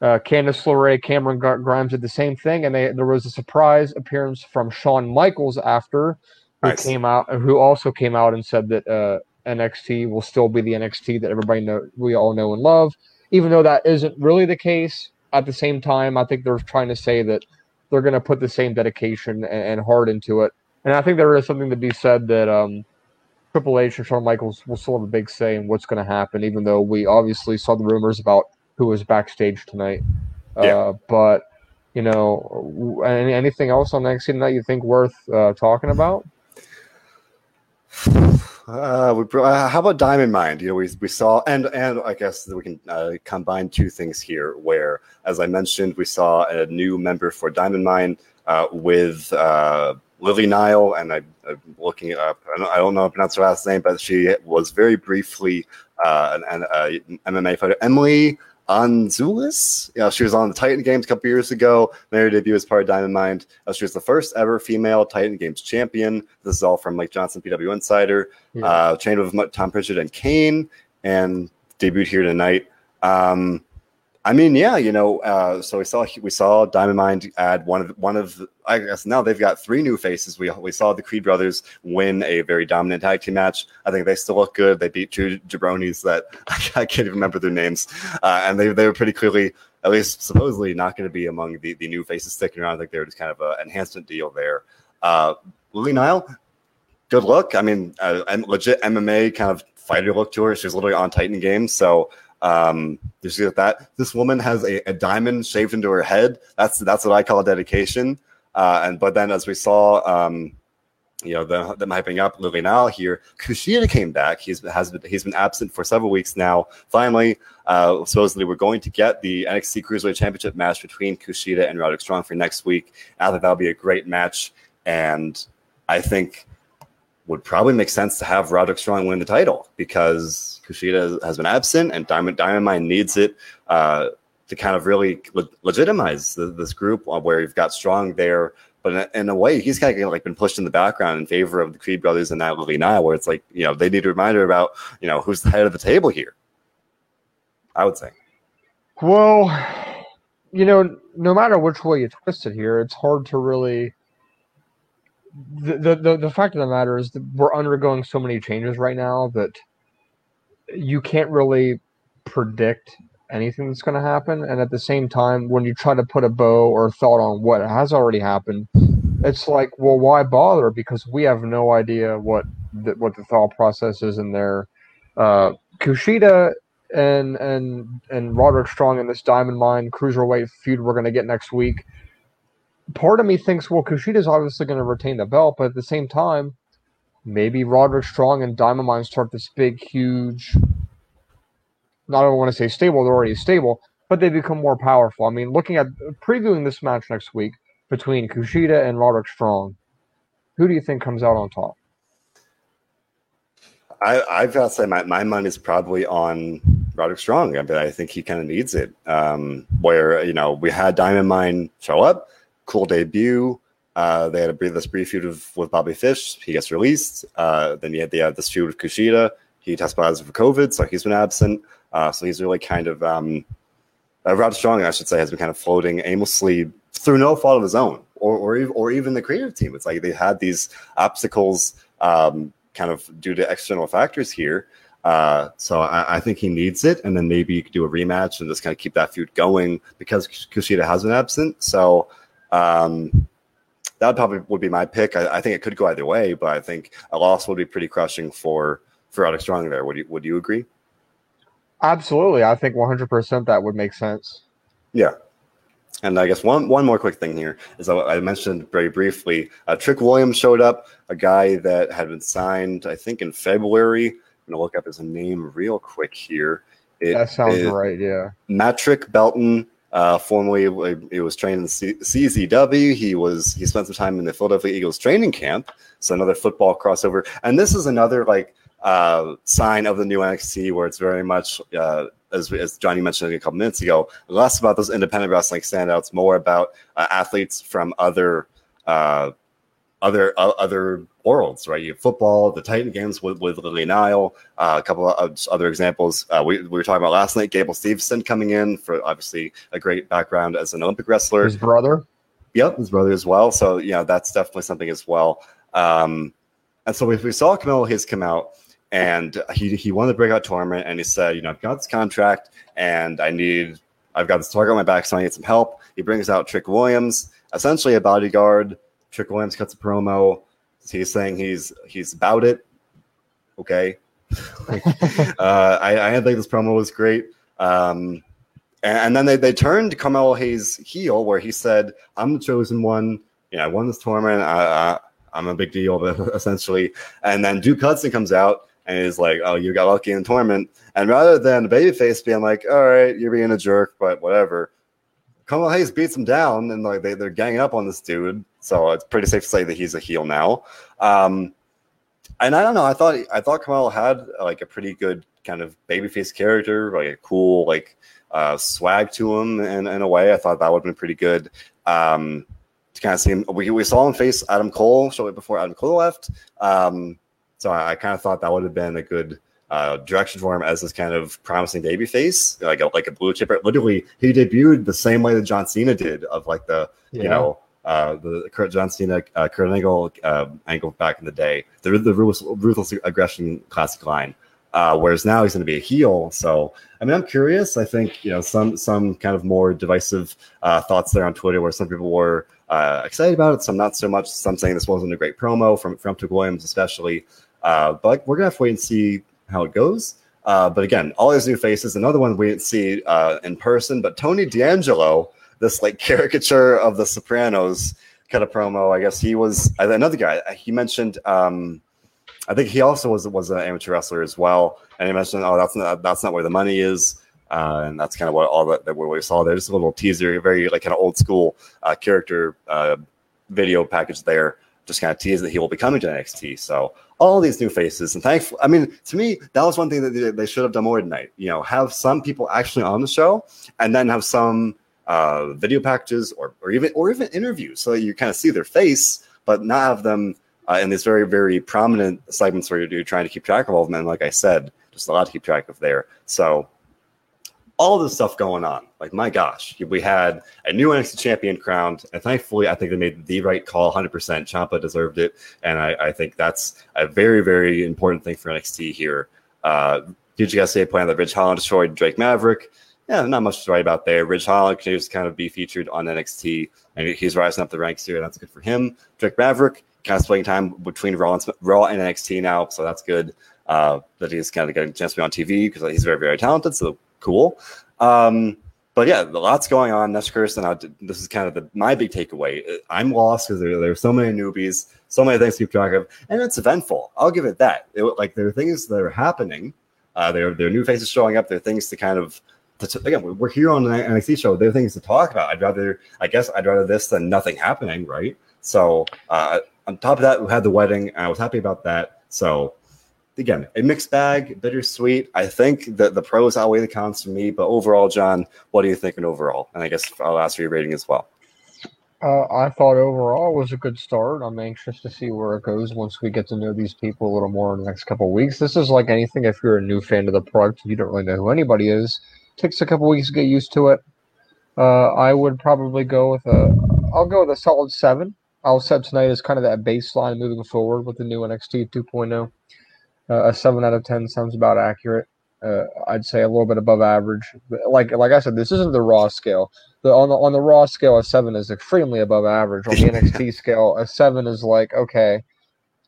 Uh, Candice LeRae, Cameron Grimes did the same thing, and they, there was a surprise appearance from Shawn Michaels after, who nice. came out, who also came out and said that uh, NXT will still be the NXT that everybody know we all know and love, even though that isn't really the case. At the same time, I think they're trying to say that they're going to put the same dedication and, and, heart into it, and I think there is something to be said that um, Triple H and Shawn Michaels will still have a big say in what's going to happen, even though we obviously saw the rumors about who was backstage tonight. Yeah. Uh, but you know, any, anything else on NXT tonight you think worth uh, talking about? Uh, we, uh, how about Diamond Mine? You know, we, we saw, and and I guess we can uh, combine two things here. Where, as I mentioned, we saw a new member for Diamond Mine uh, with uh, Ivy Nile, and I, am looking it up. I don't, I don't know how to pronounce her last name, but she was very briefly uh, an, an MMA fighter. Emily Andzulis. You know, she was on the Titan Games a couple years ago. Made her debut as part of Diamond Mine. Uh, she was the first ever female Titan Games champion. This is all from Mike Johnson, PW Insider. Yeah. Uh, trained with Tom Prichard and Kane, and debuted here tonight. Um, I mean, yeah, you know, uh, so we saw we saw Diamond Mine add one of one of I guess now they've got three new faces. We we saw the Creed brothers win a very dominant tag team match. I think they still look good. They beat two jabronis that I can't even remember their names, uh, and they they were pretty clearly, at least supposedly, not going to be among the, the new faces sticking around. I think they were just kind of an enhancement deal there. Uh, Ivy Nile, good look. I mean, uh, legit MMA kind of fighter look to her. She's literally on Titan Games, so um, you see that this woman has a, a, diamond shaved into her head. That's that's what I call dedication. Uh, and but then as we saw, um, you know, the, them hyping up Nile here, Kushida came back. He's has been he's been absent for several weeks now. Finally, uh, supposedly we're going to get the NXT Cruiserweight Championship match between Kushida and Roderick Strong for next week. I think that'll be a great match, and I think would probably make sense to have Roderick Strong win the title because Kushida has been absent and Diamond Diamond Mine needs it uh, to kind of really le- legitimize the, this group where you've got Strong there. But in, a way, he's kind of like been pushed in the background in favor of the Creed brothers and now Ivy Nile, where it's like, you know, they need a reminder about, you know, who's the head of the table here. I would say. Well, you know, no matter which way you twist it here, it's hard to really the, the the fact of the matter is that we're undergoing so many changes right now that you can't really predict anything that's going to happen and at the same time when you try to put a bow or thought on what has already happened it's like well why bother? Because we have no idea what the, what the thought process is in there. Uh, kushida and and and roderick strong in this diamond mine cruiserweight feud we're going to get next week part of me thinks, well, Kushida's obviously going to retain the belt, but at the same time, maybe Roderick Strong and Diamond Mine start this big, huge. Not I want to say stable; they're already stable, but they become more powerful. I mean, looking at previewing this match next week between Kushida and Roderick Strong, who do you think comes out on top? I, I've got to say my, my is probably on Roderick Strong. I, mean, I think he kind of needs it. Um, where you know we had Diamond Mine show up, cool debut. Uh, they had a brief, this brief feud with, with Bobby Fish. He gets released. Uh, then you had, they had this feud with Kushida. He tested positive for COVID, so he's been absent. Uh, so he's really kind of um, uh, Rod Strong, I should say, has been kind of floating aimlessly through no fault of his own, or or, or even the creative team. It's like they had these obstacles, um, kind of due to external factors here. Uh, so I, I, think he needs it, and then maybe you could do a rematch and just kind of keep that feud going because Kushida has been absent. So um, that probably would be my pick. I, I, think it could go either way, but I think a loss would be pretty crushing for for Roderick Strong there. Would you Would you agree? Absolutely, I think 100 percent that would make sense. Yeah, and I guess one one more quick thing here is I mentioned very briefly. Uh, Trick Williams showed up, a guy that had been signed, I think, in February. I'm gonna look up his name real quick here. It, that sounds right. Yeah, Matrick Belton uh, formerly, he was trained in C- CZW. He was he spent some time in the Philadelphia Eagles training camp. So another football crossover, and this is another like uh, sign of the new NXT where it's very much uh, as, as Johnny mentioned a couple minutes ago, less about those independent wrestling standouts, more about uh, athletes from other uh, other uh, other worlds, right? You have football, the Titan games with, with Ivy Nile, uh, a couple of other examples. Uh, we, we were talking about last night, Gable Steveson coming in for obviously a great background as an Olympic wrestler. His brother? Yep, his brother as well. So, you know, that's definitely something as well. Um, and so we, we saw Carmelo Hayes come out and he, he won the breakout tournament and he said, you know, I've got this contract and I need, I've got this target on my back, so I need some help. He brings out Trick Williams, essentially a bodyguard. Trick Williams cuts a promo He's saying he's he's about it. Okay. uh, I, I think this promo was great. Um, and, and, then they, they turned Carmelo Hayes heel, where he said, "I'm the chosen one. You know, I won this tournament. I, I, am a big deal, but essentially." And then Duke Hudson comes out and is like, "Oh, you got lucky in the tournament." And rather than the babyface being like, "All right, you're being a jerk, but whatever," Carmelo Hayes beats him down, and like they, they're ganging up on this dude. So it's pretty safe to say that he's a heel now. Um, and I don't know. I thought I thought Carmelo had like a pretty good kind of babyface character, like a cool like uh, swag to him in, in a way. I thought that would have been pretty good. Um, to kind of see him, we, we saw him face Adam Cole shortly before Adam Cole left. Um, so I, I kind of thought that would have been a good uh, direction for him as this kind of promising baby face, like a, like a blue chipper. Literally, he debuted the same way that John Cena did, of like the yeah. you know uh, the Kurt John Cena, uh, Kurt Angle uh, angle back in the day, the the ruthless, ruthless aggression classic line. Uh, whereas now he's going to be a heel. So I mean, I'm curious. I think you know some some kind of more divisive uh, thoughts there on Twitter, where some people were uh, excited about it, some not so much. Some saying this wasn't a great promo from from Trick Williams, especially. Uh, but we're gonna have to wait and see how it goes. Uh, but again, all these new faces. Another one we didn't see uh, in person, but Tony D'Angelo, this like caricature of the Sopranos kind of promo. I guess he was another guy. He mentioned. Um, I think he also was was an amateur wrestler as well, and he mentioned, "Oh, that's not that's not where the money is," uh, and that's kind of what all that, that what we saw there. Just a little teaser, very like kind of old school uh, character uh, video package there. Just kind of tease that he will be coming to NXT. So all these new faces, and thankfully, I mean, to me, that was one thing that they, they should have done more tonight. You know, have some people actually on the show, and then have some uh, video packages or or even or even interviews, so you kind of see their face, but not have them uh, in these very, very prominent segments where you're, trying to keep track of all of them. And like I said, just a lot to keep track of there. So all this stuff going on, like my gosh, we had a new NXT champion crowned, and thankfully, I think they made the right call. 100%. Ciampa deserved it, and I, I think that's a very, very important thing for NXT here. Uh, did you guys say point that Ridge Holland destroyed Drake Maverick? Yeah, not much to write about there. Ridge Holland continues to kind of be featured on NXT, and he's rising up the ranks here. That's good for him. Drake Maverick kind of splitting time between Raw and, Raw and NXT now, so that's good. Uh, that he's kind of getting a chance to be on TV because he's very, very talented. So cool. Um, but yeah, lots going on. That's Kirsten. This is kind of the, my big takeaway. I'm lost because there, there are so many newbies, so many things to keep track of, and it's eventful. I'll give it that. It, like there are things that are happening. Uh, there, there are new faces showing up. There are things to kind of to, again, we're here on an NXT show. There are things to talk about. I'd rather, I guess, I'd rather this than nothing happening, right? So uh, on top of that, we had the wedding. I was happy about that. So again, a mixed bag, bittersweet. I think that the pros outweigh the cons for me. But overall, John, what are you thinking overall? And I guess I'll ask for your rating as well. Uh, I thought overall was a good start. I'm anxious to see where it goes once we get to know these people a little more in the next couple weeks. This is like anything. If you're a new fan of the product, you don't really know who anybody is. Takes a couple weeks to get used to it. Uh, I would probably go with a. I'll go with a solid seven. I'll set tonight as kind of that baseline moving forward with the new NXT 2.0. Uh, a seven out of ten sounds about accurate. Uh, I'd say a little bit above average. Like like I said, this isn't the raw scale. The on the on the raw scale, a seven is extremely above average. On the NXT scale, a seven is like okay,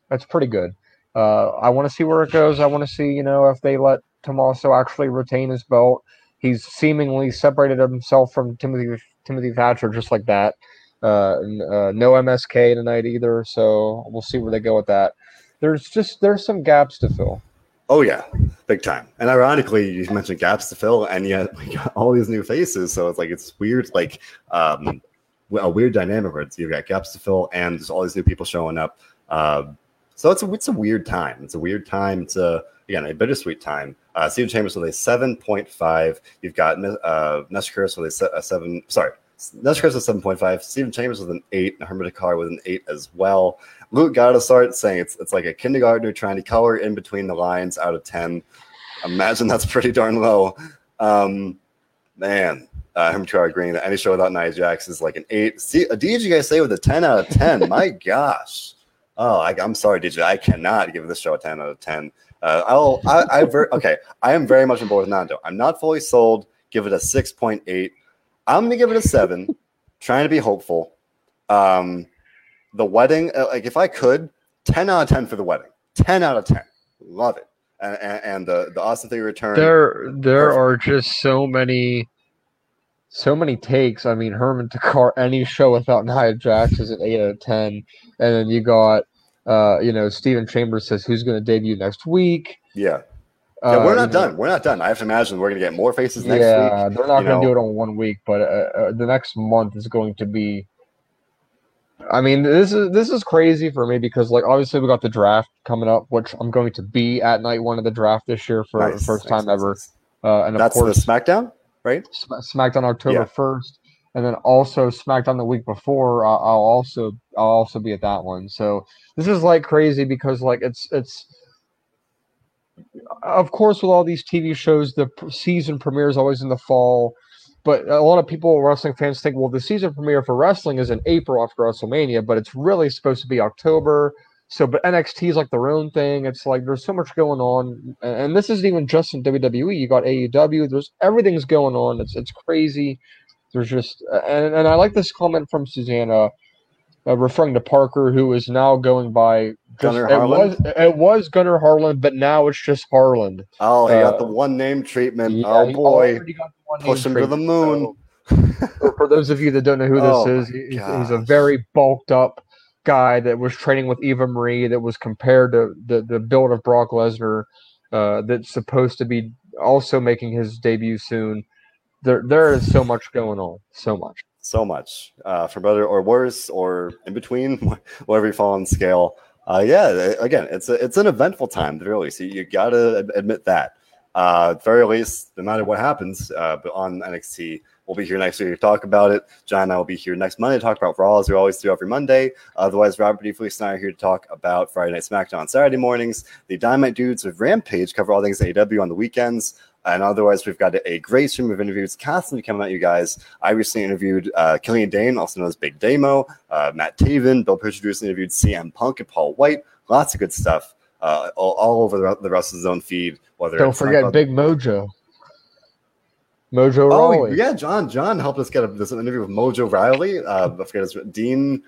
that's pretty good. Uh, I want to see where it goes. I want to see you know if they let Tommaso actually retain his belt. He's seemingly separated himself from Timothy Timothy Thatcher just like that. Uh, uh, no MSK tonight either, so we'll see where they go with that. There's just there's some gaps to fill. Oh yeah, big time. And ironically, you mentioned gaps to fill, and yet we got all these new faces. So it's like it's weird, like um, a weird dynamic where you've got gaps to fill, and there's all these new people showing up. Uh, so it's a it's a weird time. It's a weird time. It's a again a bittersweet time. Uh, Stephen Chambers with a seven point five. You've got uh, Neshkurs with a, a seven. Sorry, Nuts Chris with 7.5. Stephen Chambers with an 8. And Hermit with an 8 as well. Luke start saying it's, it's like a kindergartner trying to color in between the lines out of 10. Imagine that's pretty darn low. Um, man, uh, Car agreeing that any show without Nia Jax is like an 8. See, a DJ guys say with a 10 out of 10. My gosh. Oh, I, am sorry, DJ. I cannot give this show a 10 out of 10. Uh, I'll, I, I, ver- okay. I am very much on board with Nando. I'm not fully sold. Give it a 6.8 I'm gonna give it a seven. trying to be hopeful. Um, the wedding, uh, like if I could, ten out of ten for the wedding. Ten out of ten. Love it. And, and, the the Austin Theory return. There, there perfect. are just so many, so many takes. I mean, Hermit Takar, any show without Nia Jax is an eight out of ten, and then you got, uh, you know, Stephen Chambers says who's going to debut next week. Yeah. Yeah, we're uh, not done. We're not done. I have to imagine we're going to get more faces next yeah, week. they're not going to do it on one week, but uh, uh, the next month is going to be. I mean, this is this is crazy for me because, like, obviously we got the draft coming up, which I'm going to be at night one of the draft this year for nice, the first nice, time nice, ever. Uh, and that's course, the SmackDown, right? SmackDown October first. And then also SmackDown the week before. I'll also I'll also be at that one. So this is like crazy because like it's it's of course, with all these TV shows, the season premiere is always in the fall. But a lot of people, wrestling fans, think, well, the season premiere for wrestling is in April after WrestleMania, but it's really supposed to be October. So, but NXT is like their own thing. It's like there's so much going on, and this isn't even just in WWE. You got AEW. There's everything's going on. It's it's crazy. There's just and and I like this comment from Susanna, uh, referring to Parker, who is now going by Gunnar just- it was Harland? it was Gunnar Harland, but now it's just Harland. Oh, he Uh, got the one name treatment. Yeah, oh boy, already got the one push him to the moon. so- for, for those of you that don't know who this Oh is, he's, he's a very bulked up guy that was training with Eva Marie that was compared to the, the build of Brock Lesnar uh, that's supposed to be also making his debut soon. There, there is so much going on, so much. so much uh, for better or worse or in between, whatever you fall on scale. Uh, yeah, again, it's a, it's an eventful time, really. So you got to admit that. Uh, at the very least, no matter what happens, uh, but on NXT, we'll be here next week to talk about it. John and I will be here next Monday to talk about Raw as we always do every Monday. Otherwise, Robert D. Felice and I are here to talk about Friday Night SmackDown Saturday mornings. The Dynamite Dudes with Rampage cover all things AEW on the weekends. And otherwise, we've got a great stream of interviews constantly coming at you guys. I recently interviewed uh, Killian Dane, also known as Big Damo, uh, Matt Taven, Bill Pritchard recently interviewed CM Punk and Paul White. Lots of good stuff uh, all, all over the, the Zone feed. Whether Don't forget Big Mojo. Mojo Oh yeah, John. John helped us get a, this interview with Mojo Rawley. Uh, I forget his Dean.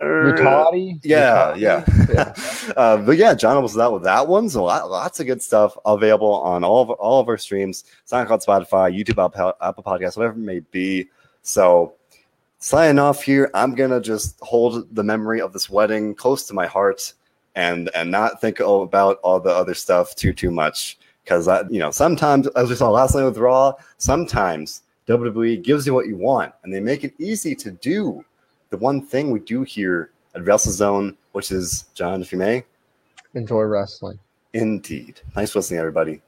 Muhtadi. Yeah, yeah. yeah. uh, but yeah, John was out with that one. So lot, lots of good stuff available on all of all of our streams, SoundCloud, Spotify, YouTube, Apple, Apple Podcasts, whatever it may be. So signing off here, I'm gonna just hold the memory of this wedding close to my heart and and not think about all the other stuff too too much because you know sometimes as we saw last night with Raw, sometimes WWE gives you what you want and they make it easy to do the one thing we do here at WrestleZone, which is John, if you may, Enjoy wrestling. indeed. Nice listening, everybody.